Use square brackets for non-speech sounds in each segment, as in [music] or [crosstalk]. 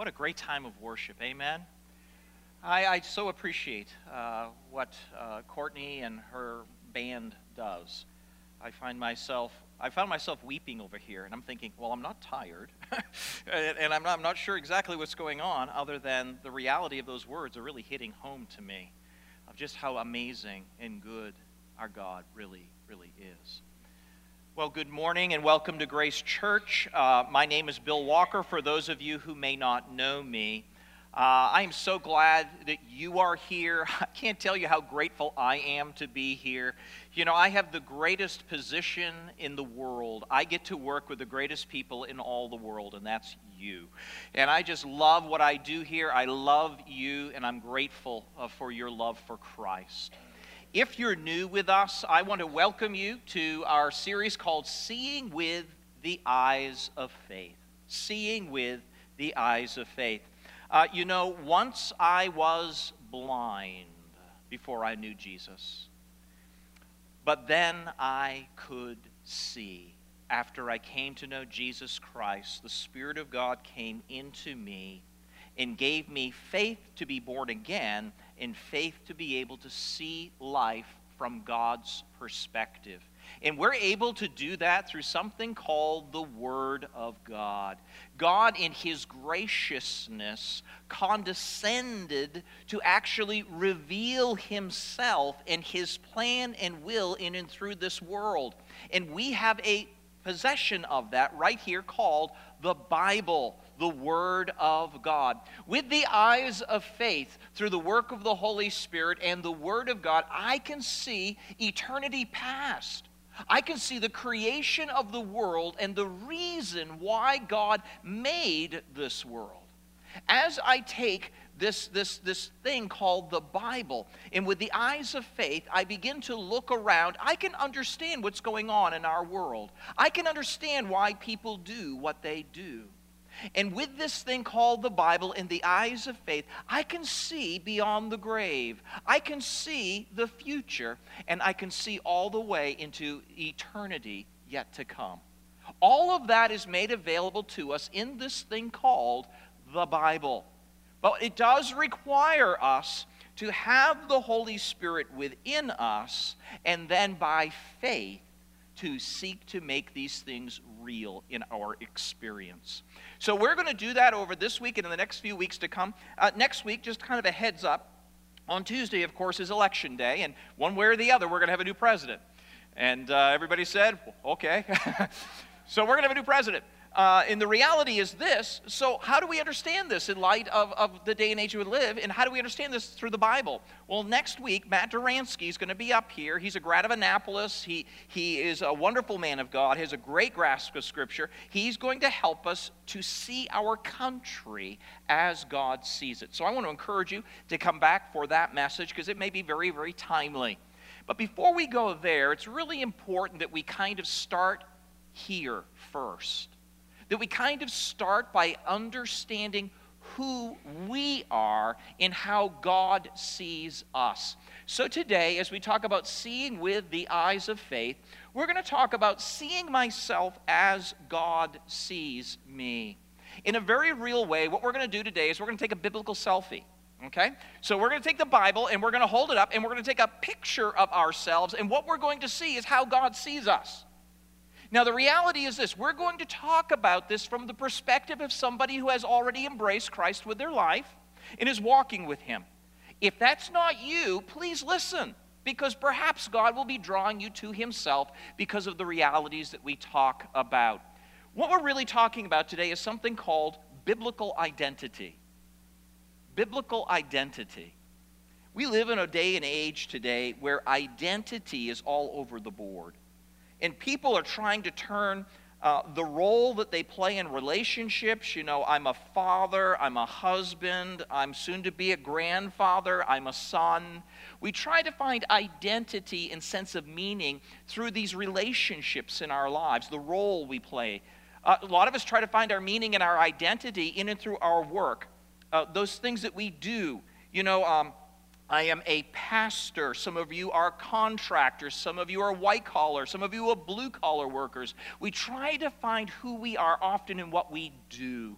What a great time of worship. Amen. I, I so appreciate uh, what uh, Courtney and her band does. I find myself, I found myself weeping over here, and I'm thinking, well, I'm not tired, [laughs] and, and I'm, not, I'm not sure exactly what's going on, other than the reality of those words are really hitting home to me of just how amazing and good our God really, really is. Well, good morning and welcome to Grace Church. Uh, my name is Bill Walker. For those of you who may not know me, uh, I am so glad that you are here. [laughs] I can't tell you how grateful I am to be here. You know, I have the greatest position in the world. I get to work with the greatest people in all the world, and that's you. And I just love what I do here. I love you, and I'm grateful uh, for your love for Christ. If you're new with us, I want to welcome you to our series called Seeing with the Eyes of Faith. Seeing with the Eyes of Faith. Uh, you know, once I was blind before I knew Jesus, but then I could see. After I came to know Jesus Christ, the Spirit of God came into me and gave me faith to be born again and faith to be able to see life from God's perspective. And we're able to do that through something called the Word of God. God, in His graciousness, condescended to actually reveal Himself and His plan and will in and through this world. And we have a possession of that right here called the Bible the Word of God. With the eyes of faith, through the work of the Holy Spirit and the Word of God, I can see eternity past. I can see the creation of the world and the reason why God made this world. As I take this, this, this thing called the Bible, and with the eyes of faith, I begin to look around, I can understand what's going on in our world. I can understand why people do what they do. And with this thing called the Bible in the eyes of faith, I can see beyond the grave. I can see the future, and I can see all the way into eternity yet to come. All of that is made available to us in this thing called the Bible. But it does require us to have the Holy Spirit within us, and then by faith, to seek to make these things real in our experience. So we're going to do that over this week and in the next few weeks to come. Uh, next week, just kind of a heads up, on Tuesday, of course, is election day, and one way or the other, we're going to have a new president. And uh, everybody said, okay. [laughs] so we're going to have a new president. Uh, and the reality is this so, how do we understand this in light of, of the day and age we live? And how do we understand this through the Bible? Well, next week, Matt Duransky is going to be up here. He's a grad of Annapolis. He, he is a wonderful man of God, has a great grasp of Scripture. He's going to help us to see our country as God sees it. So, I want to encourage you to come back for that message because it may be very, very timely. But before we go there, it's really important that we kind of start here first that we kind of start by understanding who we are and how God sees us. So, today, as we talk about seeing with the eyes of faith, we're going to talk about seeing myself as God sees me. In a very real way, what we're going to do today is we're going to take a biblical selfie. Okay? So we're going to take the Bible and we're going to hold it up and we're going to take a picture of ourselves, and what we're going to see is how God sees us. Now, the reality is this we're going to talk about this from the perspective of somebody who has already embraced Christ with their life and is walking with Him. If that's not you, please listen, because perhaps God will be drawing you to Himself because of the realities that we talk about. What we're really talking about today is something called biblical identity. Biblical identity. We live in a day and age today where identity is all over the board. And people are trying to turn uh, the role that they play in relationships. You know, I'm a father, I'm a husband, I'm soon to be a grandfather, I'm a son. We try to find identity and sense of meaning through these relationships in our lives, the role we play. Uh, a lot of us try to find our meaning and our identity in and through our work, uh, those things that we do. You know, um, I am a pastor. Some of you are contractors. Some of you are white collar. Some of you are blue collar workers. We try to find who we are often in what we do.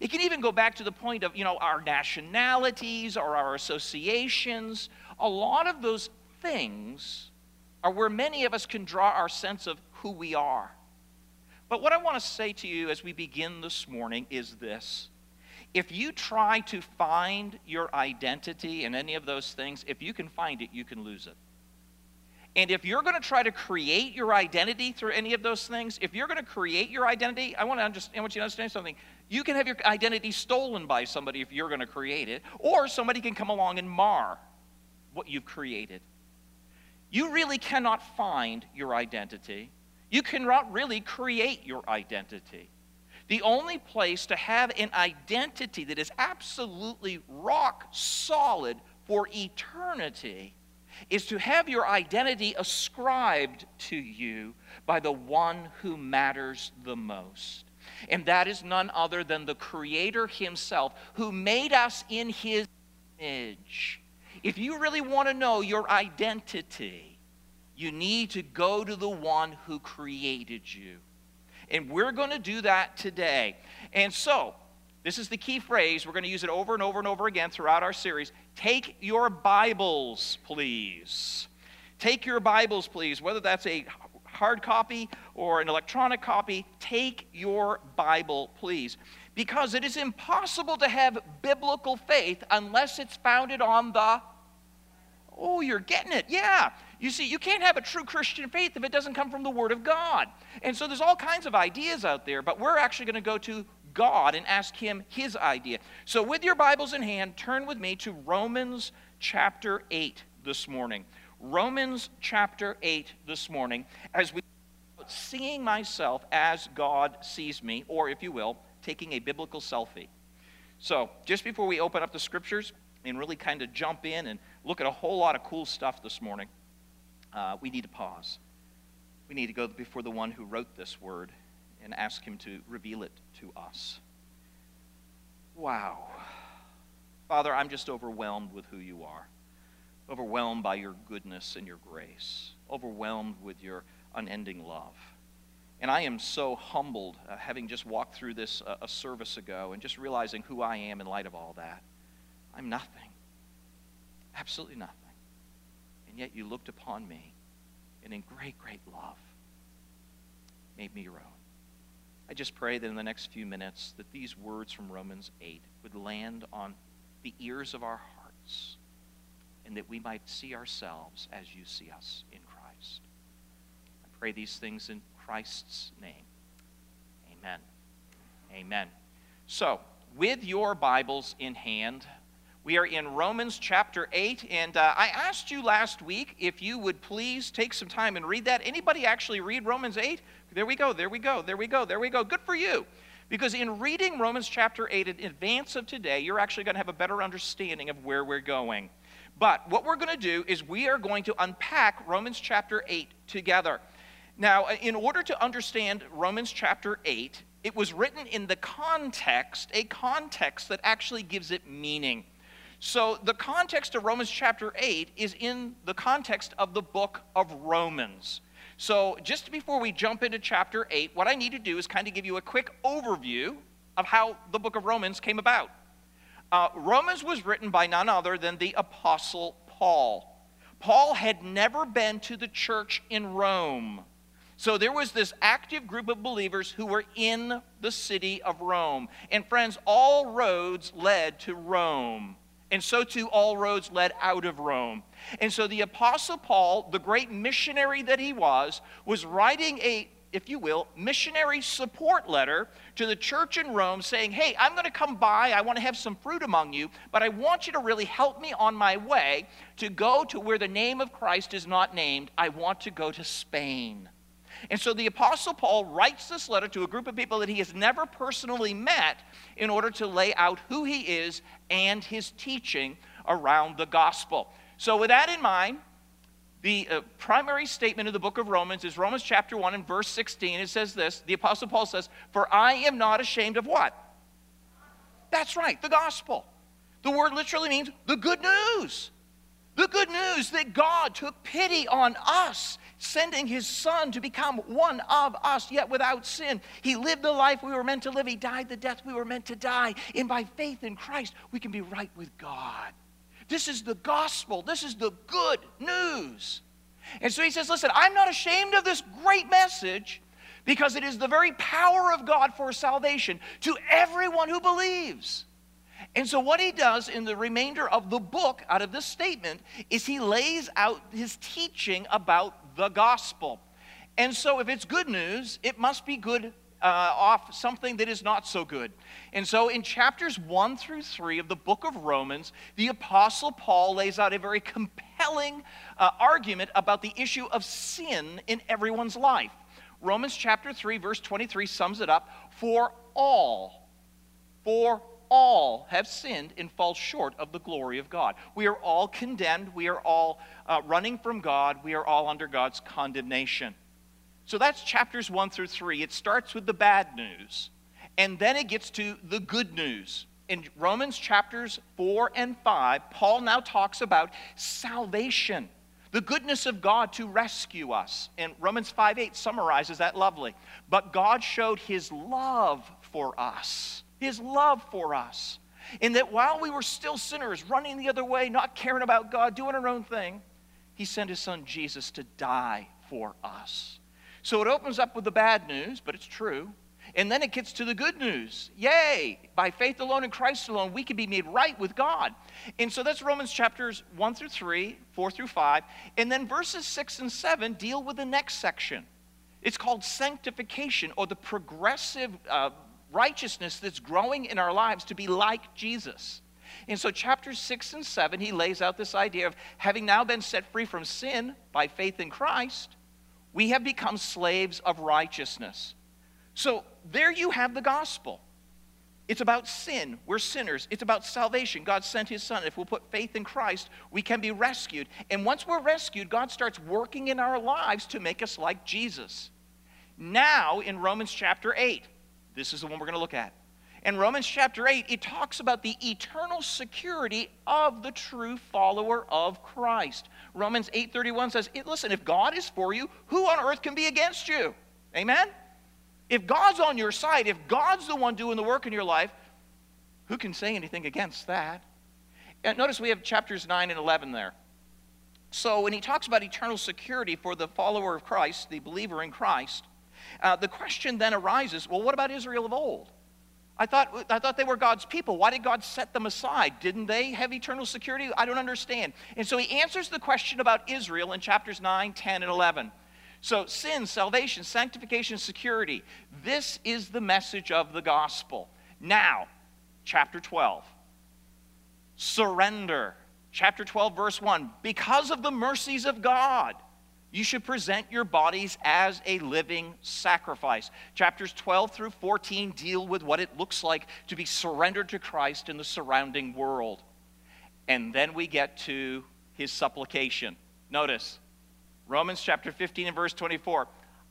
It can even go back to the point of, you know, our nationalities or our associations. A lot of those things are where many of us can draw our sense of who we are. But what I want to say to you as we begin this morning is this. If you try to find your identity in any of those things, if you can find it, you can lose it. And if you're going to try to create your identity through any of those things, if you're going to create your identity, I want, to I want you to understand something. You can have your identity stolen by somebody if you're going to create it, or somebody can come along and mar what you've created. You really cannot find your identity. You cannot really create your identity. The only place to have an identity that is absolutely rock solid for eternity is to have your identity ascribed to you by the one who matters the most. And that is none other than the Creator Himself, who made us in His image. If you really want to know your identity, you need to go to the one who created you. And we're going to do that today. And so, this is the key phrase. We're going to use it over and over and over again throughout our series. Take your Bibles, please. Take your Bibles, please. Whether that's a hard copy or an electronic copy, take your Bible, please. Because it is impossible to have biblical faith unless it's founded on the. Oh, you're getting it. Yeah. You see, you can't have a true Christian faith if it doesn't come from the Word of God. And so there's all kinds of ideas out there, but we're actually going to go to God and ask Him His idea. So, with your Bibles in hand, turn with me to Romans chapter 8 this morning. Romans chapter 8 this morning, as we seeing myself as God sees me, or if you will, taking a biblical selfie. So, just before we open up the scriptures and really kind of jump in and look at a whole lot of cool stuff this morning, uh, we need to pause. We need to go before the one who wrote this word and ask him to reveal it to us. Wow. Father, I'm just overwhelmed with who you are, overwhelmed by your goodness and your grace, overwhelmed with your unending love. And I am so humbled, uh, having just walked through this uh, a service ago and just realizing who I am in light of all that. I'm nothing, absolutely nothing. Yet you looked upon me and in great, great love made me your own. I just pray that in the next few minutes that these words from Romans 8 would land on the ears of our hearts and that we might see ourselves as you see us in Christ. I pray these things in Christ's name. Amen. Amen. So, with your Bibles in hand, we are in Romans chapter 8, and uh, I asked you last week if you would please take some time and read that. Anybody actually read Romans 8? There we go, there we go, there we go, there we go. Good for you. Because in reading Romans chapter 8 in advance of today, you're actually going to have a better understanding of where we're going. But what we're going to do is we are going to unpack Romans chapter 8 together. Now, uh, in order to understand Romans chapter 8, it was written in the context, a context that actually gives it meaning. So, the context of Romans chapter 8 is in the context of the book of Romans. So, just before we jump into chapter 8, what I need to do is kind of give you a quick overview of how the book of Romans came about. Uh, Romans was written by none other than the Apostle Paul. Paul had never been to the church in Rome. So there was this active group of believers who were in the city of Rome. And friends, all roads led to Rome and so too all roads led out of Rome. And so the Apostle Paul, the great missionary that he was, was writing a, if you will, missionary support letter to the church in Rome saying, Hey, I'm going to come by. I want to have some fruit among you, but I want you to really help me on my way to go to where the name of Christ is not named. I want to go to Spain. And so the Apostle Paul writes this letter to a group of people that he has never personally met in order to lay out who he is and his teaching around the gospel. So, with that in mind, the uh, primary statement of the book of Romans is Romans chapter 1 and verse 16. It says this The Apostle Paul says, For I am not ashamed of what? That's right, the gospel. The word literally means the good news. The good news that God took pity on us, sending his son to become one of us, yet without sin. He lived the life we were meant to live, he died the death we were meant to die. And by faith in Christ, we can be right with God. This is the gospel, this is the good news. And so he says, Listen, I'm not ashamed of this great message because it is the very power of God for salvation to everyone who believes. And so, what he does in the remainder of the book out of this statement is he lays out his teaching about the gospel. And so, if it's good news, it must be good uh, off something that is not so good. And so, in chapters 1 through 3 of the book of Romans, the Apostle Paul lays out a very compelling uh, argument about the issue of sin in everyone's life. Romans chapter 3, verse 23 sums it up For all, for all have sinned and fall short of the glory of God. We are all condemned. We are all uh, running from God. We are all under God's condemnation. So that's chapters 1 through 3. It starts with the bad news, and then it gets to the good news. In Romans chapters 4 and 5, Paul now talks about salvation the goodness of God to rescue us. And Romans 5 8 summarizes that lovely. But God showed his love for us, his love for us, in that while we were still sinners, running the other way, not caring about God, doing our own thing, he sent his son Jesus to die for us. So it opens up with the bad news, but it's true. And then it gets to the good news. Yay! By faith alone in Christ alone, we can be made right with God. And so that's Romans chapters 1 through 3, 4 through 5. And then verses 6 and 7 deal with the next section. It's called sanctification or the progressive uh, righteousness that's growing in our lives to be like Jesus. And so, chapters 6 and 7, he lays out this idea of having now been set free from sin by faith in Christ, we have become slaves of righteousness. So there you have the gospel. It's about sin. We're sinners. It's about salvation. God sent his son. If we'll put faith in Christ, we can be rescued. And once we're rescued, God starts working in our lives to make us like Jesus. Now, in Romans chapter 8, this is the one we're going to look at. In Romans chapter 8, it talks about the eternal security of the true follower of Christ. Romans 8:31 says, "Listen, if God is for you, who on earth can be against you?" Amen. If God's on your side, if God's the one doing the work in your life, who can say anything against that? And notice we have chapters 9 and 11 there. So when he talks about eternal security for the follower of Christ, the believer in Christ, uh, the question then arises well, what about Israel of old? I thought, I thought they were God's people. Why did God set them aside? Didn't they have eternal security? I don't understand. And so he answers the question about Israel in chapters 9, 10, and 11. So, sin, salvation, sanctification, security. This is the message of the gospel. Now, chapter 12. Surrender. Chapter 12, verse 1. Because of the mercies of God, you should present your bodies as a living sacrifice. Chapters 12 through 14 deal with what it looks like to be surrendered to Christ in the surrounding world. And then we get to his supplication. Notice, Romans chapter 15 and verse 24.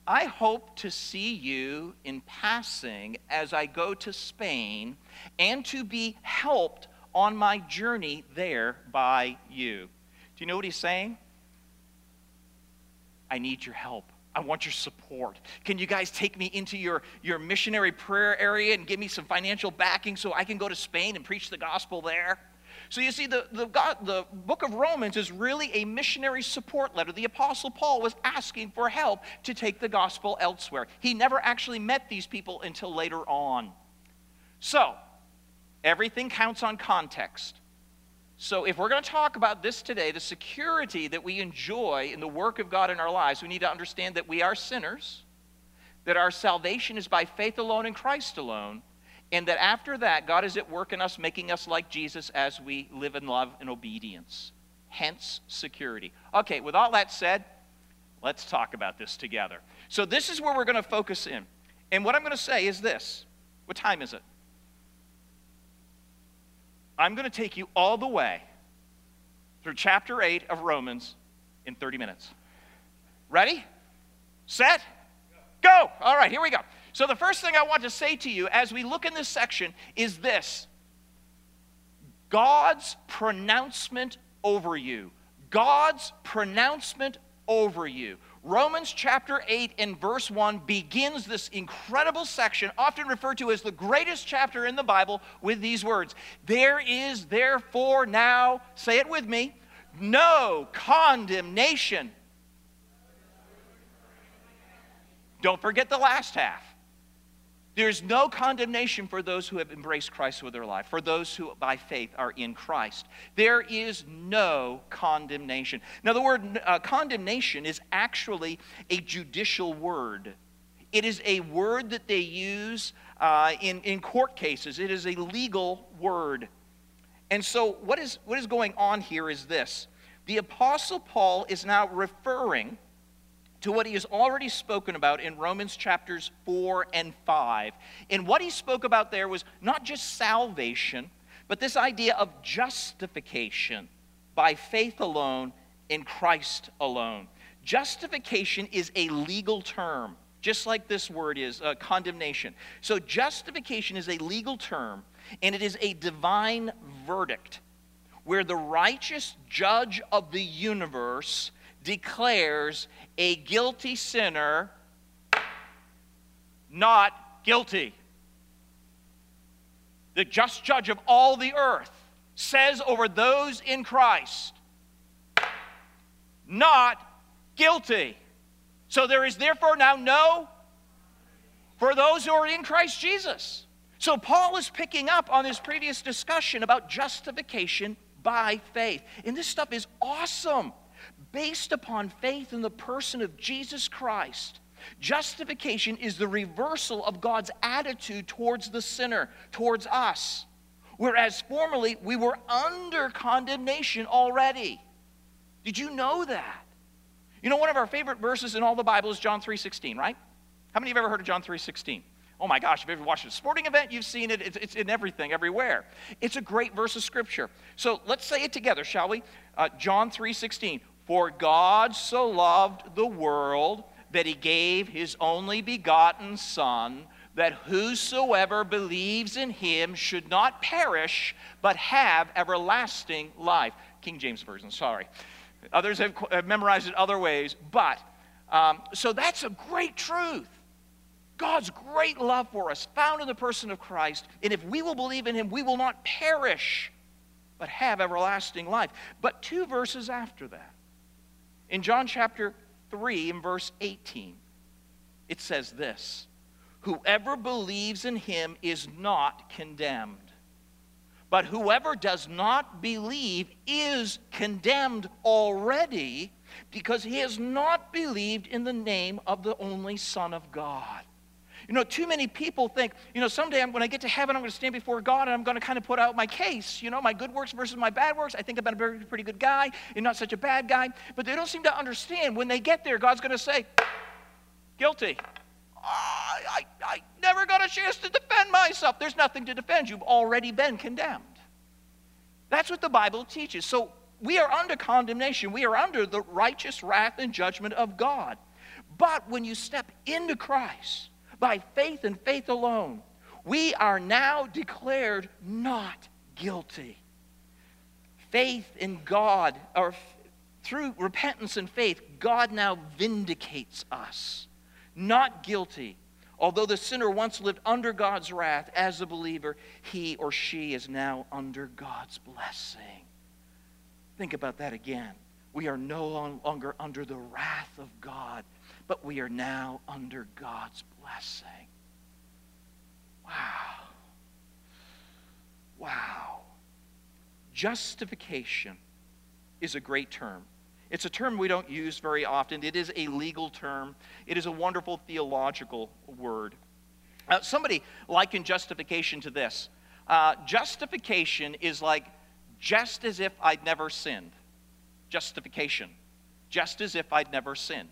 I hope to see you in passing as I go to Spain and to be helped on my journey there by you. Do you know what he's saying? I need your help. I want your support. Can you guys take me into your, your missionary prayer area and give me some financial backing so I can go to Spain and preach the gospel there? So you see, the, the, God, the book of Romans is really a missionary support letter. The Apostle Paul was asking for help to take the gospel elsewhere. He never actually met these people until later on. So, everything counts on context. So, if we're going to talk about this today, the security that we enjoy in the work of God in our lives, we need to understand that we are sinners, that our salvation is by faith alone in Christ alone, and that after that, God is at work in us, making us like Jesus as we live in love and obedience. Hence, security. Okay, with all that said, let's talk about this together. So, this is where we're going to focus in. And what I'm going to say is this What time is it? I'm going to take you all the way through chapter 8 of Romans in 30 minutes. Ready? Set? Go! All right, here we go. So, the first thing I want to say to you as we look in this section is this God's pronouncement over you, God's pronouncement over you. Romans chapter 8 and verse 1 begins this incredible section, often referred to as the greatest chapter in the Bible, with these words There is therefore now, say it with me, no condemnation. Don't forget the last half. There's no condemnation for those who have embraced Christ with their life, for those who by faith are in Christ. There is no condemnation. Now, the word uh, condemnation is actually a judicial word. It is a word that they use uh, in, in court cases, it is a legal word. And so, what is, what is going on here is this the Apostle Paul is now referring to what he has already spoken about in Romans chapters 4 and 5. And what he spoke about there was not just salvation, but this idea of justification by faith alone in Christ alone. Justification is a legal term, just like this word is uh, condemnation. So, justification is a legal term, and it is a divine verdict where the righteous judge of the universe declares a guilty sinner not guilty. The just judge of all the earth says over those in Christ, not guilty. So there is therefore now no for those who are in Christ Jesus. So Paul is picking up on his previous discussion about justification by faith. And this stuff is awesome based upon faith in the person of Jesus Christ. Justification is the reversal of God's attitude towards the sinner, towards us. Whereas formerly we were under condemnation already. Did you know that? You know, one of our favorite verses in all the Bible is John 3.16, right? How many of you have ever heard of John 3.16? Oh my gosh, if you've ever watched a sporting event, you've seen it. It's, it's, in everything, everywhere. It's a great verse of Scripture. So let's say it together, shall we? Uh, John 3.16. For God so loved the world that he gave his only begotten Son, that whosoever believes in him should not perish, but have everlasting life. King James Version, sorry. Others have, have memorized it other ways, but um, so that's a great truth. God's great love for us, found in the person of Christ. And if we will believe in him, we will not perish, but have everlasting life. But two verses after that, in John chapter 3, in verse 18, it says this Whoever believes in him is not condemned. But whoever does not believe is condemned already because he has not believed in the name of the only Son of God. You know, too many people think, you know, someday when I get to heaven, I'm going to stand before God and I'm going to kind of put out my case, you know, my good works versus my bad works. I think I've been a pretty good guy and not such a bad guy. But they don't seem to understand when they get there, God's going to say, guilty. I, I, I never got a chance to defend myself. There's nothing to defend. You've already been condemned. That's what the Bible teaches. So we are under condemnation. We are under the righteous wrath and judgment of God. But when you step into Christ, by faith and faith alone, we are now declared not guilty. Faith in God, or through repentance and faith, God now vindicates us. Not guilty. Although the sinner once lived under God's wrath, as a believer, he or she is now under God's blessing. Think about that again. We are no longer under the wrath of God, but we are now under God's blessing. Wow. Wow. Justification is a great term. It's a term we don't use very often. It is a legal term, it is a wonderful theological word. Uh, somebody likened justification to this uh, justification is like just as if I'd never sinned. Justification. Just as if I'd never sinned.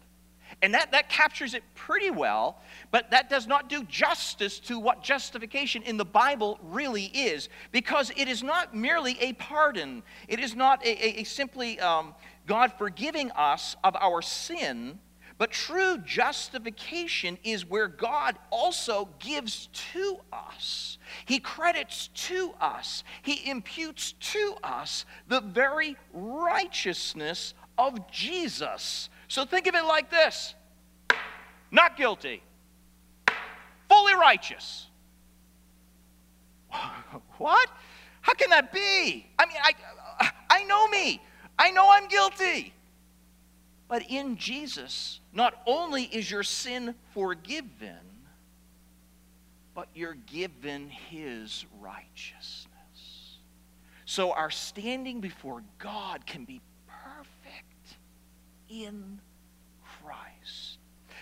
And that, that captures it pretty well, but that does not do justice to what justification in the Bible really is, because it is not merely a pardon. It is not a, a, a simply um, God forgiving us of our sin, But true justification is where God also gives to us. He credits to us, He imputes to us the very righteousness of Jesus. So think of it like this not guilty, fully righteous. [laughs] what? How can that be? I mean, I, uh, I know me, I know I'm guilty. But in Jesus, not only is your sin forgiven, but you're given his righteousness. So our standing before God can be in Christ.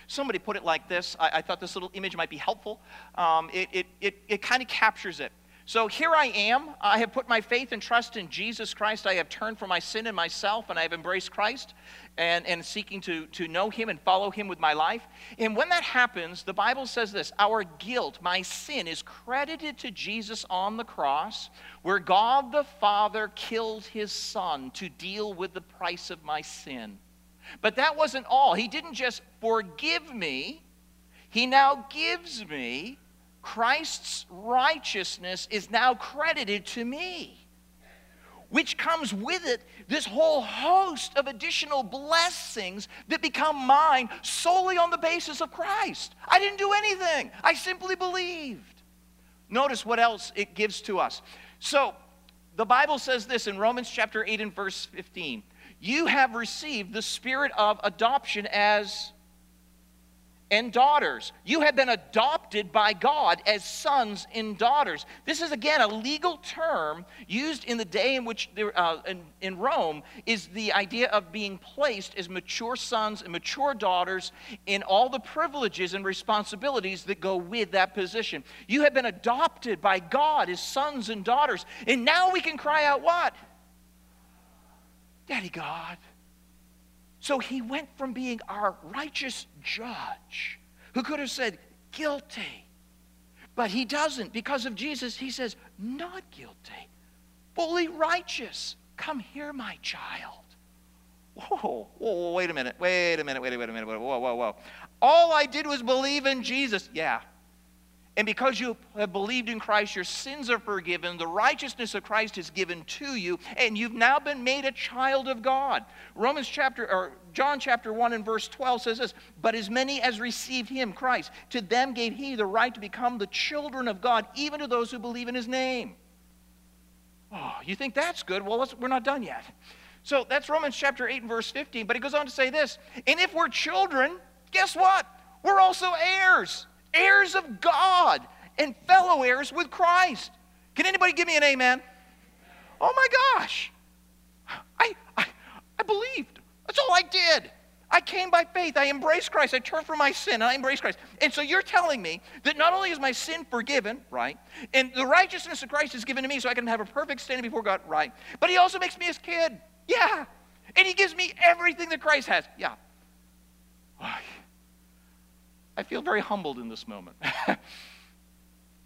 Somebody put it like this. I, I thought this little image might be helpful. Um, it it, it, it kind of captures it. So here I am. I have put my faith and trust in Jesus Christ. I have turned from my sin and myself, and I have embraced Christ and, and seeking to, to know Him and follow Him with my life. And when that happens, the Bible says this Our guilt, my sin, is credited to Jesus on the cross, where God the Father killed His Son to deal with the price of my sin. But that wasn't all. He didn't just forgive me, He now gives me Christ's righteousness is now credited to me, which comes with it this whole host of additional blessings that become mine solely on the basis of Christ. I didn't do anything, I simply believed. Notice what else it gives to us. So, the Bible says this in Romans chapter 8 and verse 15 You have received the spirit of adoption as and daughters. You have been adopted by God as sons and daughters. This is, again, a legal term used in the day in which, uh, in, in Rome, is the idea of being placed as mature sons and mature daughters in all the privileges and responsibilities that go with that position. You have been adopted by God as sons and daughters. And now we can cry out, what? Daddy God. So he went from being our righteous judge who could have said, guilty. But he doesn't. Because of Jesus, he says, not guilty, fully righteous. Come here, my child. Whoa, whoa, wait a minute, wait a minute, wait a minute, wait a minute, whoa, whoa, whoa. All I did was believe in Jesus. Yeah, and because you have believed in Christ, your sins are forgiven. The righteousness of Christ is given to you, and you've now been made a child of God. Romans chapter or John chapter 1 and verse 12 says this, "But as many as received him, Christ, to them gave he the right to become the children of God, even to those who believe in his name." Oh, you think that's good? Well, we're not done yet. So that's Romans chapter 8 and verse 15, but he goes on to say this, "And if we're children, guess what? We're also heirs." Heirs of God and fellow heirs with Christ. Can anybody give me an amen? Oh my gosh. I, I, I believed. That's all I did. I came by faith. I embraced Christ. I turned from my sin and I embraced Christ. And so you're telling me that not only is my sin forgiven, right, and the righteousness of Christ is given to me so I can have a perfect standing before God, right, but He also makes me His kid. Yeah. And He gives me everything that Christ has. Yeah. I feel very humbled in this moment. [laughs]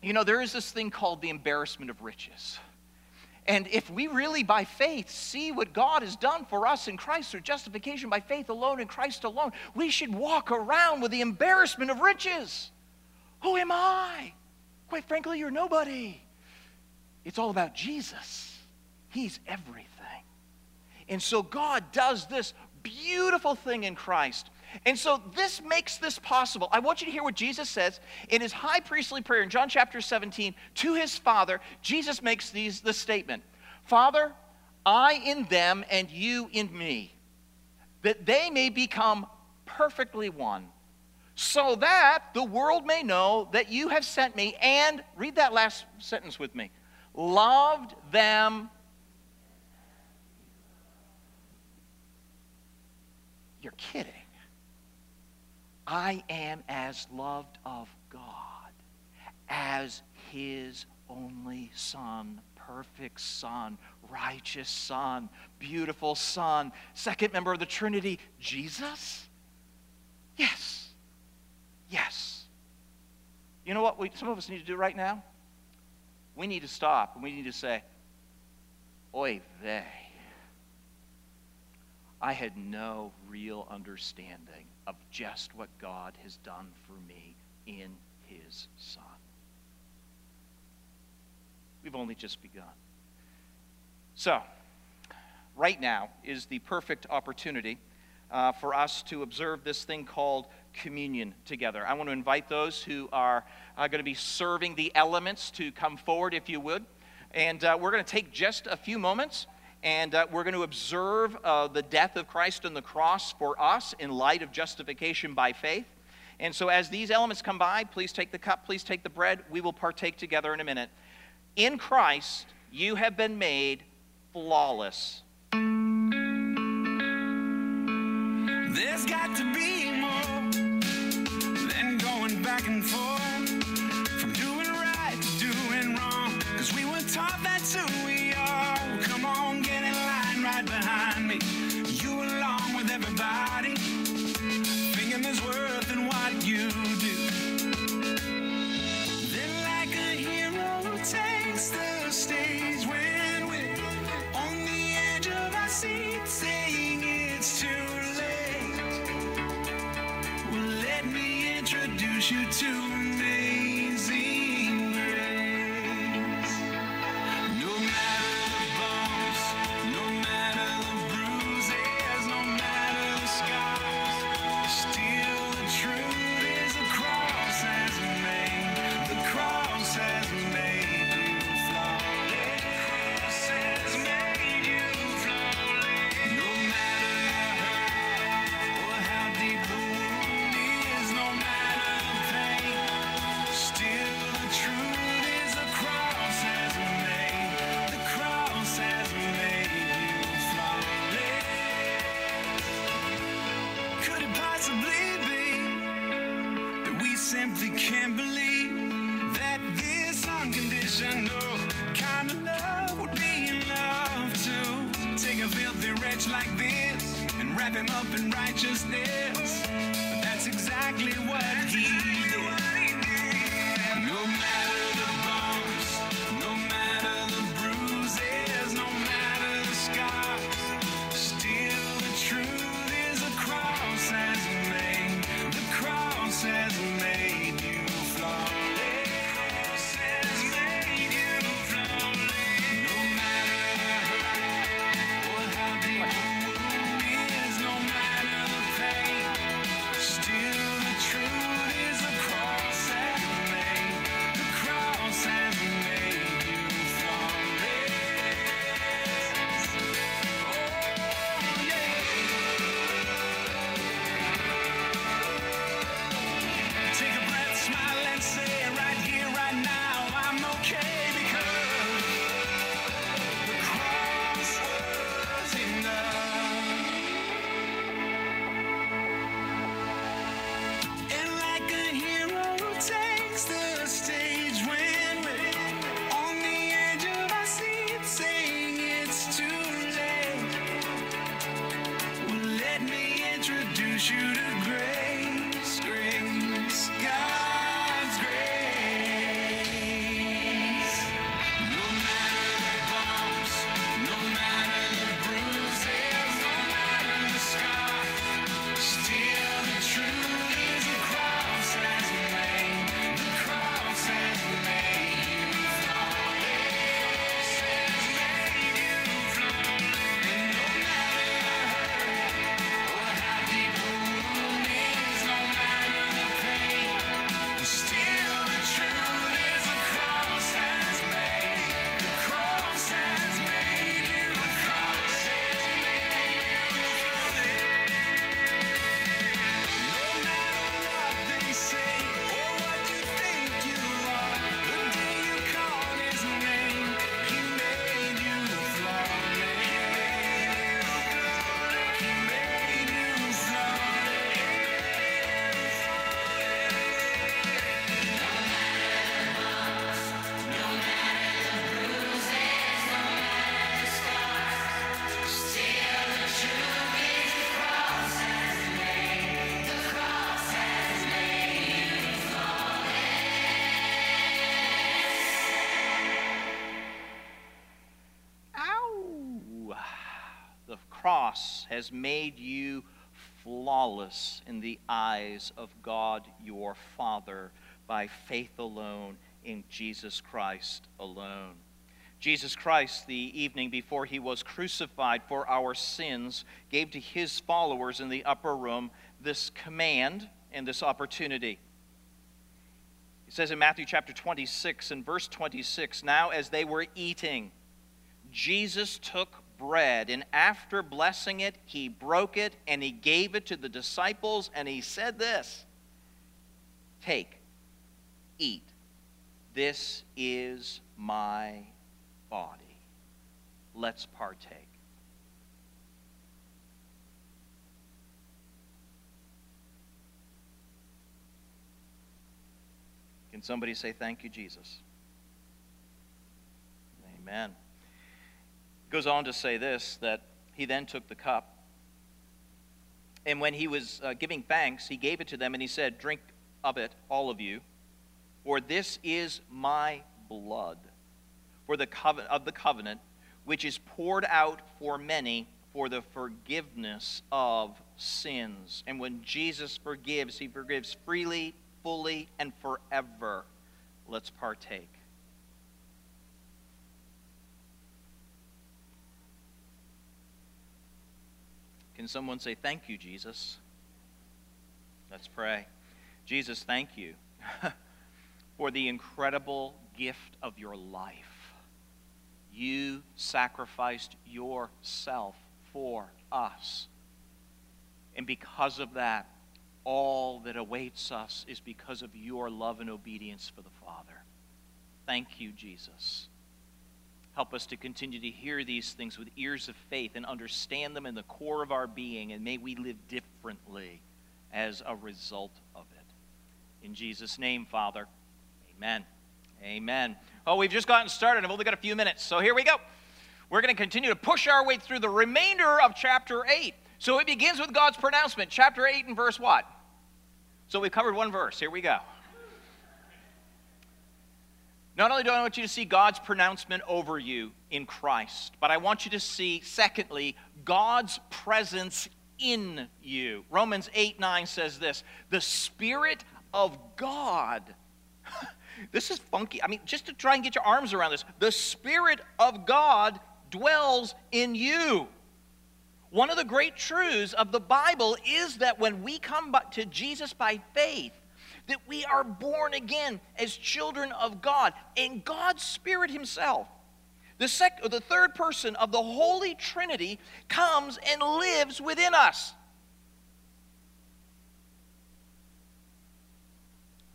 you know, there is this thing called the embarrassment of riches. And if we really, by faith, see what God has done for us in Christ through justification by faith alone in Christ alone, we should walk around with the embarrassment of riches. Who am I? Quite frankly, you're nobody. It's all about Jesus, He's everything. And so God does this beautiful thing in Christ and so this makes this possible. I want you to hear what Jesus says in his high priestly prayer in John chapter 17 to his Father. Jesus makes these the statement Father, I in them and you in me, that they may become perfectly one, so that the world may know that you have sent me and, read that last sentence with me, loved them. You're kidding. I am as loved of God as his only son, perfect son, righteous son, beautiful son, second member of the Trinity, Jesus? Yes. Yes. You know what we, some of us need to do right now? We need to stop and we need to say, Oy vey. I had no real understanding of just what God has done for me in his Son. We've only just begun. So, right now is the perfect opportunity uh, for us to observe this thing called communion together. I want to invite those who are uh, going to be serving the elements to come forward, if you would. And uh, we're going to take just a few moments. And uh, we're going to observe uh, the death of Christ on the cross for us in light of justification by faith. And so, as these elements come by, please take the cup, please take the bread. We will partake together in a minute. In Christ, you have been made flawless. you to shoot it. Cross has made you flawless in the eyes of God your Father by faith alone in Jesus Christ alone. Jesus Christ, the evening before he was crucified for our sins, gave to his followers in the upper room this command and this opportunity. He says in Matthew chapter 26 and verse 26 Now, as they were eating, Jesus took bread, and after blessing it, he broke it and he gave it to the disciples, and he said this Take, eat. This is my body. Let's partake. Can somebody say, Thank you, Jesus? Amen. Goes on to say this that he then took the cup, and when he was uh, giving thanks, he gave it to them, and he said, Drink of it, all of you, for this is my blood for the covenant, of the covenant, which is poured out for many for the forgiveness of sins. And when Jesus forgives, he forgives freely, fully, and forever. Let's partake. Can someone say, Thank you, Jesus? Let's pray. Jesus, thank you [laughs] for the incredible gift of your life. You sacrificed yourself for us. And because of that, all that awaits us is because of your love and obedience for the Father. Thank you, Jesus. Help us to continue to hear these things with ears of faith and understand them in the core of our being, and may we live differently as a result of it. In Jesus' name, Father, amen. Amen. Oh, we've just gotten started. I've only got a few minutes. So here we go. We're going to continue to push our way through the remainder of chapter 8. So it begins with God's pronouncement. Chapter 8 and verse what? So we've covered one verse. Here we go. Not only do I want you to see God's pronouncement over you in Christ, but I want you to see, secondly, God's presence in you. Romans 8 9 says this The Spirit of God [laughs] This is funky. I mean, just to try and get your arms around this, the Spirit of God dwells in you. One of the great truths of the Bible is that when we come to Jesus by faith, that we are born again as children of God, and God's Spirit Himself, the, sec- the third person of the Holy Trinity, comes and lives within us.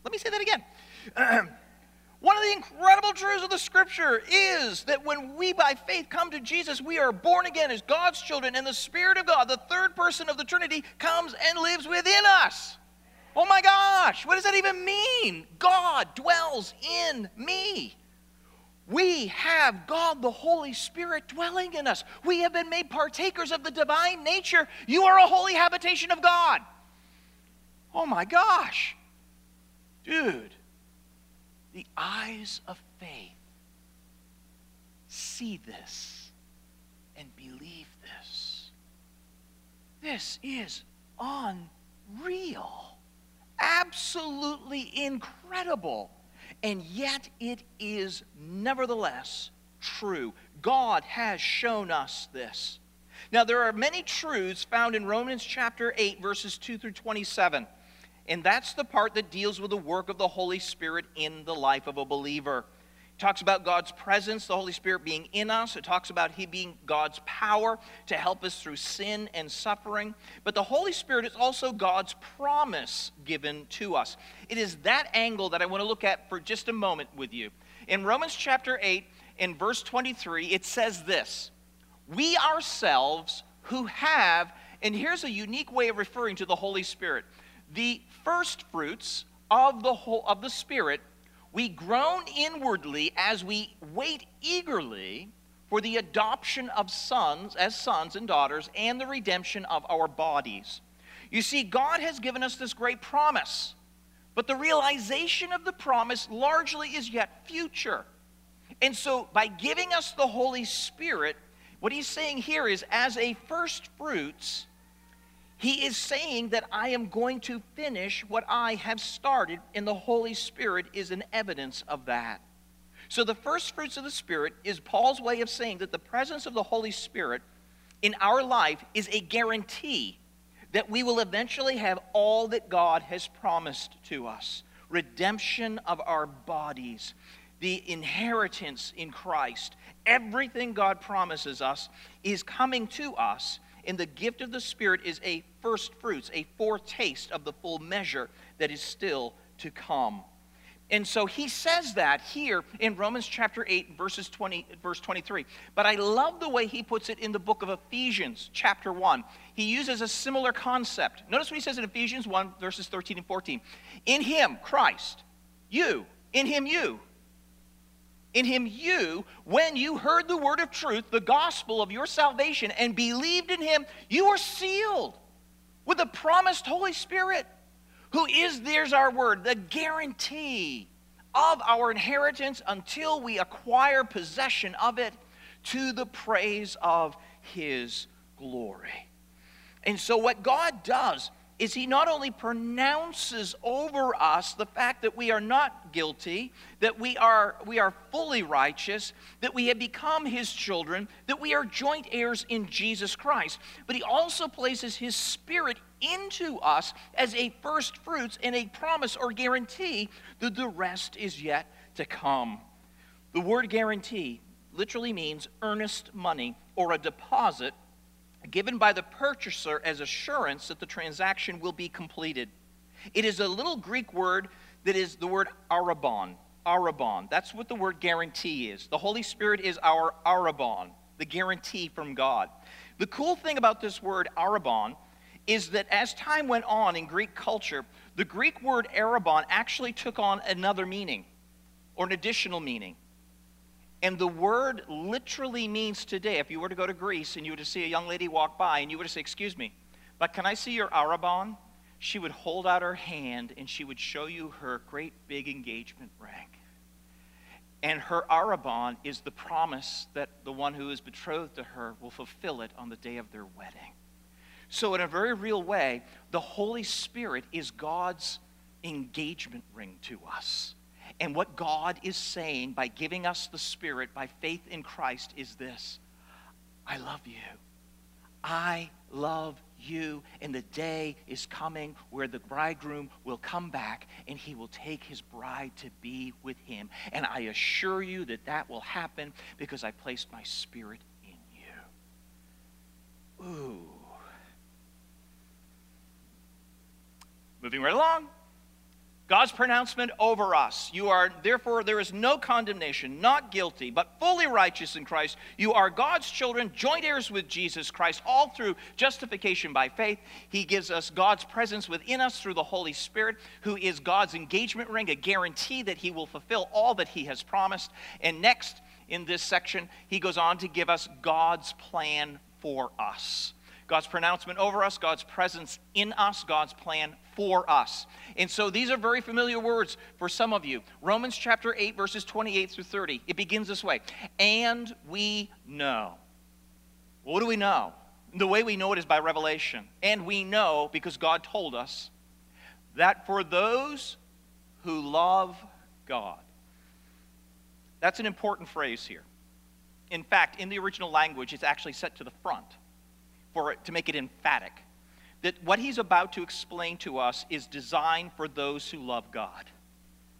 Let me say that again. [clears throat] One of the incredible truths of the scripture is that when we by faith come to Jesus, we are born again as God's children, and the Spirit of God, the third person of the Trinity, comes and lives within us. Oh my gosh, what does that even mean? God dwells in me. We have God the Holy Spirit dwelling in us. We have been made partakers of the divine nature. You are a holy habitation of God. Oh my gosh. Dude, the eyes of faith see this and believe this. This is unreal, absolutely incredible, and yet it is nevertheless true. God has shown us this. Now, there are many truths found in Romans chapter 8, verses 2 through 27. And that's the part that deals with the work of the Holy Spirit in the life of a believer. It talks about God's presence, the Holy Spirit being in us. It talks about He being God's power to help us through sin and suffering. But the Holy Spirit is also God's promise given to us. It is that angle that I want to look at for just a moment with you. In Romans chapter 8, in verse 23, it says this We ourselves who have, and here's a unique way of referring to the Holy Spirit the first fruits of the whole of the spirit we groan inwardly as we wait eagerly for the adoption of sons as sons and daughters and the redemption of our bodies. You see god has given us this great promise but the realization of the promise largely is yet future. And so by giving us the holy spirit What he's saying here is, as a first fruits, he is saying that I am going to finish what I have started, and the Holy Spirit is an evidence of that. So, the first fruits of the Spirit is Paul's way of saying that the presence of the Holy Spirit in our life is a guarantee that we will eventually have all that God has promised to us redemption of our bodies, the inheritance in Christ. Everything God promises us is coming to us, and the gift of the Spirit is a first fruits, a foretaste of the full measure that is still to come. And so he says that here in Romans chapter 8, verses 20, verse 23. But I love the way he puts it in the book of Ephesians, chapter 1. He uses a similar concept. Notice what he says in Ephesians 1, verses 13 and 14. In him, Christ, you, in him, you. In him, you, when you heard the word of truth, the gospel of your salvation, and believed in him, you were sealed with the promised Holy Spirit who is, there's our word, the guarantee of our inheritance until we acquire possession of it to the praise of his glory. And so, what God does is he not only pronounces over us the fact that we are not guilty, that we are, we are fully righteous, that we have become his children, that we are joint heirs in Jesus Christ, but he also places his spirit into us as a first fruits and a promise or guarantee that the rest is yet to come. The word guarantee literally means earnest money or a deposit given by the purchaser as assurance that the transaction will be completed. It is a little Greek word that is the word arrabon. Arrabon. That's what the word guarantee is. The Holy Spirit is our arrabon, the guarantee from God. The cool thing about this word arrabon is that as time went on in Greek culture, the Greek word arrabon actually took on another meaning or an additional meaning. And the word literally means today, if you were to go to Greece and you were to see a young lady walk by and you were to say, Excuse me, but can I see your arrabon? She would hold out her hand and she would show you her great big engagement ring. And her arrabon is the promise that the one who is betrothed to her will fulfill it on the day of their wedding. So, in a very real way, the Holy Spirit is God's engagement ring to us. And what God is saying by giving us the Spirit by faith in Christ is this I love you. I love you. And the day is coming where the bridegroom will come back and he will take his bride to be with him. And I assure you that that will happen because I placed my Spirit in you. Ooh. Moving right along. God's pronouncement over us. You are, therefore, there is no condemnation, not guilty, but fully righteous in Christ. You are God's children, joint heirs with Jesus Christ, all through justification by faith. He gives us God's presence within us through the Holy Spirit, who is God's engagement ring, a guarantee that He will fulfill all that He has promised. And next, in this section, He goes on to give us God's plan for us. God's pronouncement over us, God's presence in us, God's plan for us. And so these are very familiar words for some of you. Romans chapter 8, verses 28 through 30. It begins this way And we know. What do we know? The way we know it is by revelation. And we know, because God told us, that for those who love God, that's an important phrase here. In fact, in the original language, it's actually set to the front for it, to make it emphatic. That what he's about to explain to us is designed for those who love God.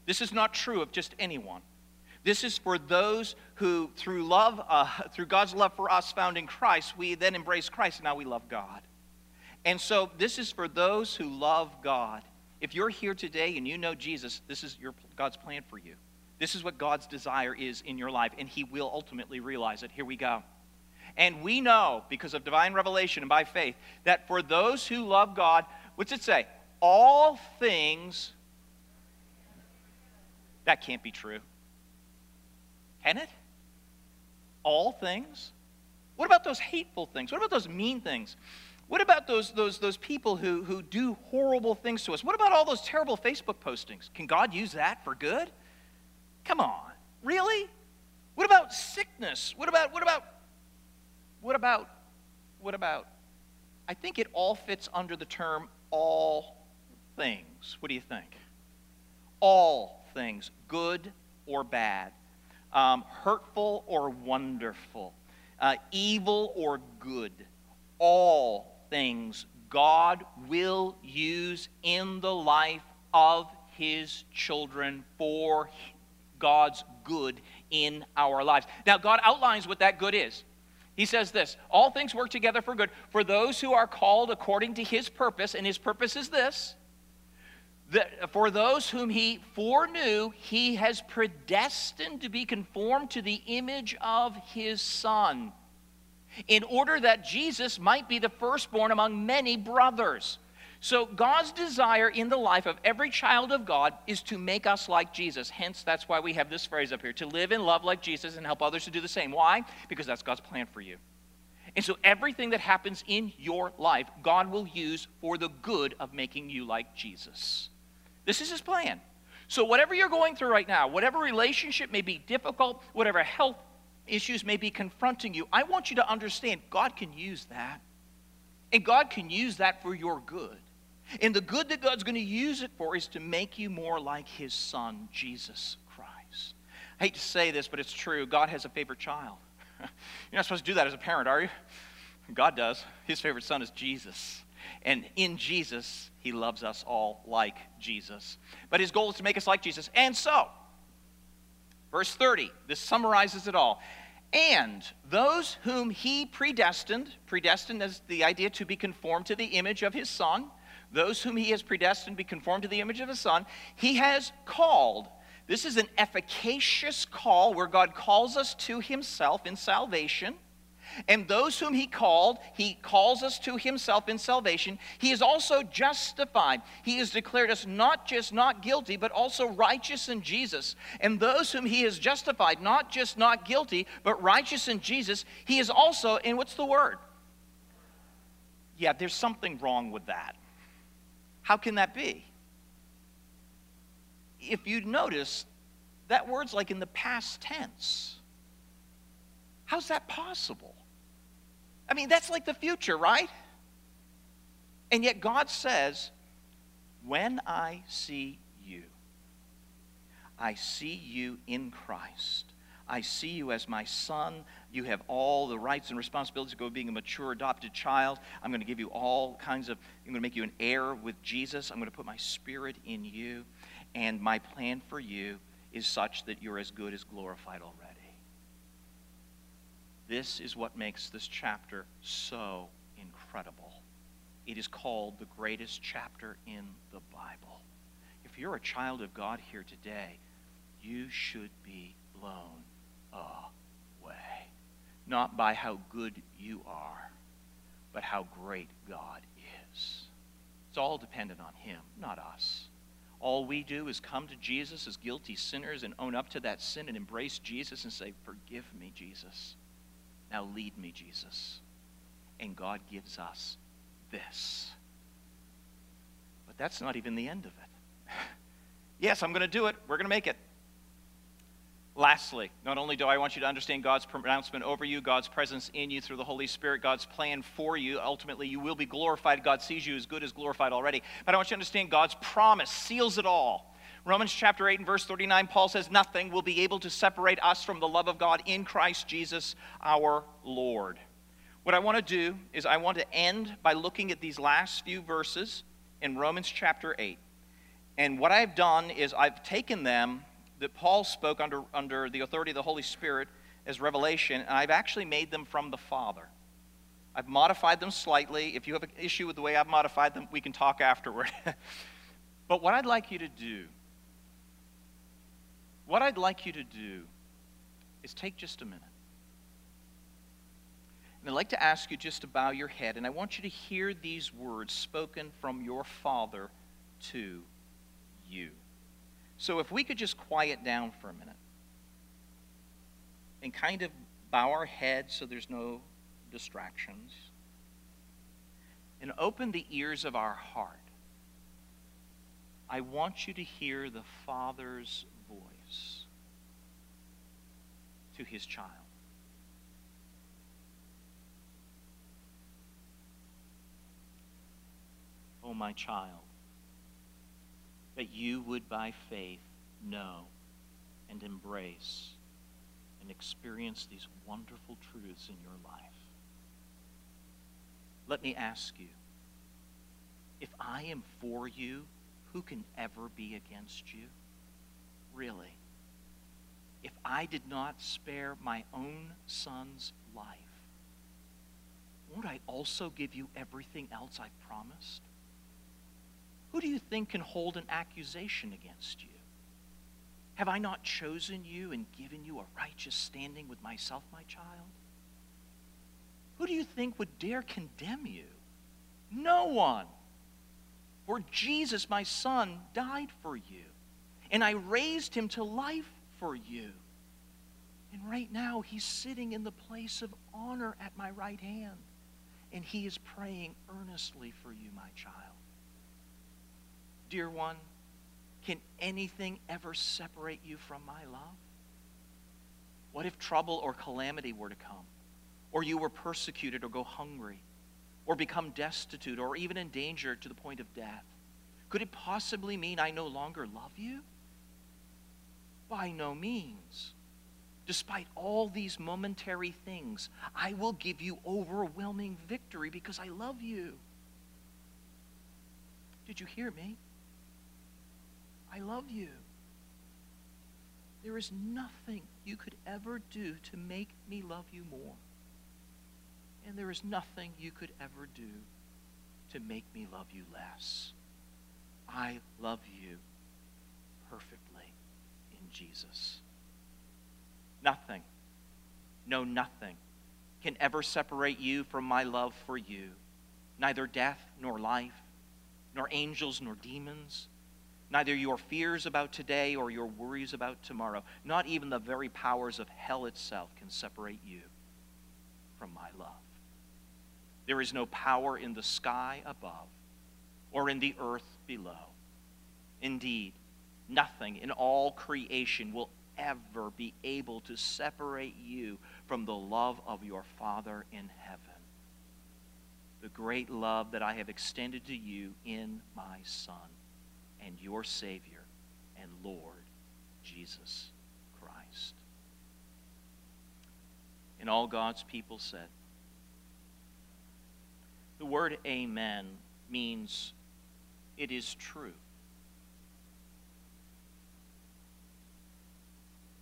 This is not true of just anyone. This is for those who, through love, uh, through God's love for us found in Christ, we then embrace Christ, and now we love God. And so this is for those who love God. If you're here today and you know Jesus, this is your, God's plan for you. This is what God's desire is in your life, and He will ultimately realize it. Here we go. And we know, because of divine revelation and by faith, that for those who love God, what's it say? All things. That can't be true. Can it? All things? What about those hateful things? What about those mean things? What about those, those, those people who, who do horrible things to us? What about all those terrible Facebook postings? Can God use that for good? Come on. Really? What about sickness? What about, what about What about, what about, I think it all fits under the term all things. What do you think? All things, good or bad, um, hurtful or wonderful, uh, evil or good, all things God will use in the life of his children for God's good in our lives. Now, God outlines what that good is. He says this All things work together for good for those who are called according to his purpose, and his purpose is this that uh, for those whom he foreknew, he has predestined to be conformed to the image of his Son, in order that Jesus might be the firstborn among many brothers. So, God's desire in the life of every child of God is to make us like Jesus. Hence, that's why we have this phrase up here to live and love like Jesus and help others to do the same. Why? Because that's God's plan for you. And so, everything that happens in your life, God will use for the good of making you like Jesus. This is His plan. So, whatever you're going through right now, whatever relationship may be difficult, whatever health issues may be confronting you, I want you to understand God can use that. And God can use that for your good. And the good that God's going to use it for is to make you more like his son, Jesus Christ. I hate to say this, but it's true. God has a favorite child. [laughs] You're not supposed to do that as a parent, are you? God does. His favorite son is Jesus. And in Jesus, he loves us all like Jesus. But his goal is to make us like Jesus. And so, verse 30, this summarizes it all. And those whom he predestined, predestined is the idea to be conformed to the image of his son those whom he has predestined be conformed to the image of his son, he has called. This is an efficacious call where God calls us to himself in salvation. And those whom he called, he calls us to himself in salvation. He is also justified. He has declared us not just not guilty, but also righteous in Jesus. And those whom he has justified, not just not guilty, but righteous in Jesus, he is also, and what's the word? Yeah, there's something wrong with that. How can that be? If you notice, that word's like in the past tense. How's that possible? I mean, that's like the future, right? And yet God says, When I see you, I see you in Christ. I see you as my son. You have all the rights and responsibilities of being a mature adopted child. I'm going to give you all kinds of, I'm going to make you an heir with Jesus. I'm going to put my spirit in you. And my plan for you is such that you're as good as glorified already. This is what makes this chapter so incredible. It is called the greatest chapter in the Bible. If you're a child of God here today, you should be blown away. Not by how good you are, but how great God is. It's all dependent on Him, not us. All we do is come to Jesus as guilty sinners and own up to that sin and embrace Jesus and say, Forgive me, Jesus. Now lead me, Jesus. And God gives us this. But that's not even the end of it. [laughs] yes, I'm going to do it. We're going to make it. Lastly, not only do I want you to understand God's pronouncement over you, God's presence in you through the Holy Spirit, God's plan for you, ultimately you will be glorified. God sees you as good as glorified already. But I want you to understand God's promise seals it all. Romans chapter 8 and verse 39, Paul says, Nothing will be able to separate us from the love of God in Christ Jesus our Lord. What I want to do is I want to end by looking at these last few verses in Romans chapter 8. And what I've done is I've taken them that Paul spoke under, under the authority of the Holy Spirit as revelation, and I've actually made them from the Father. I've modified them slightly. If you have an issue with the way I've modified them, we can talk afterward. [laughs] but what I'd like you to do, what I'd like you to do is take just a minute. And I'd like to ask you just to bow your head, and I want you to hear these words spoken from your Father to you. So if we could just quiet down for a minute and kind of bow our heads so there's no distractions and open the ears of our heart. I want you to hear the Father's voice to his child. Oh, my child that you would by faith know and embrace and experience these wonderful truths in your life. Let me ask you if I am for you, who can ever be against you? Really? If I did not spare my own son's life, won't I also give you everything else I promised? Who do you think can hold an accusation against you? Have I not chosen you and given you a righteous standing with myself, my child? Who do you think would dare condemn you? No one. For Jesus, my son, died for you, and I raised him to life for you. And right now, he's sitting in the place of honor at my right hand, and he is praying earnestly for you, my child. Dear one, can anything ever separate you from my love? What if trouble or calamity were to come, or you were persecuted or go hungry, or become destitute, or even in danger to the point of death? Could it possibly mean I no longer love you? By no means. Despite all these momentary things, I will give you overwhelming victory because I love you. Did you hear me? I love you. There is nothing you could ever do to make me love you more. And there is nothing you could ever do to make me love you less. I love you perfectly in Jesus. Nothing, no, nothing can ever separate you from my love for you. Neither death nor life, nor angels nor demons Neither your fears about today or your worries about tomorrow, not even the very powers of hell itself, can separate you from my love. There is no power in the sky above or in the earth below. Indeed, nothing in all creation will ever be able to separate you from the love of your Father in heaven. The great love that I have extended to you in my Son and your Savior and Lord, Jesus Christ. And all God's people said, the word amen means it is true.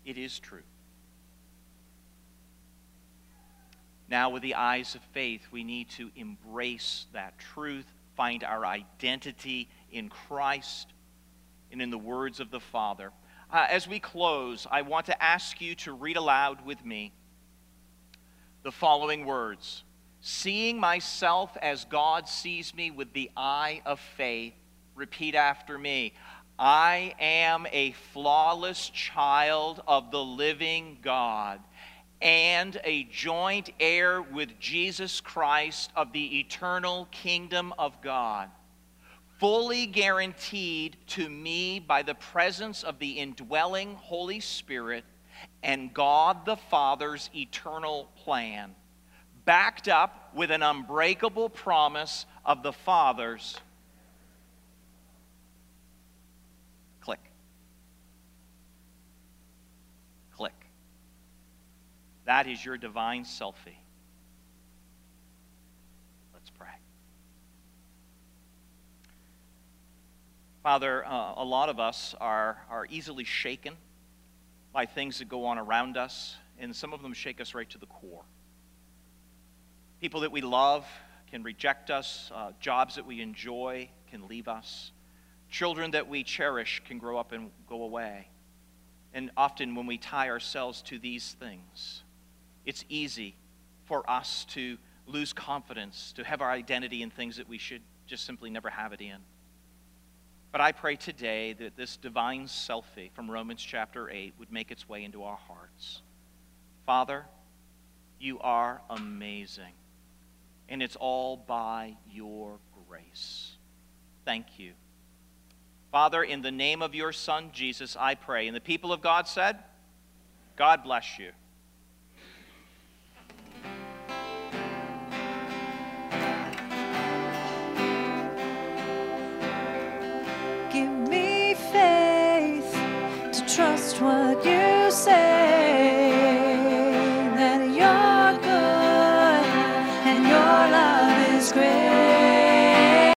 It is true. Now, with the eyes of faith, we need to embrace that truth, find our identity in Christ and in the words of the Father. Uh, as we close, I want to ask you to read aloud with me the following words Seeing myself as God sees me with the eye of faith, repeat after me. I am a flawless child of the living God and a joint heir with Jesus Christ of the eternal kingdom of God fully guaranteed to me by the presence of the indwelling Holy Spirit and God the Father's eternal plan, backed up with an unbreakable promise of the Father's. Click. Click. That is your divine selfie. Father, uh, a lot of us are, are easily shaken by things that go on around us, and some of them shake us right to the core. People that we love can reject us, uh, jobs that we enjoy can leave us, children that we cherish can grow up and go away. And often, when we tie ourselves to these things, it's easy for us to lose confidence, to have our identity in things that we should just simply never have it in. But I pray today that this divine selfie from Romans chapter 8 would make its way into our hearts. Father, you are amazing, and it's all by your grace. Thank you. Father, in the name of your Son, Jesus, I pray. And the people of God said, God bless you. what you say.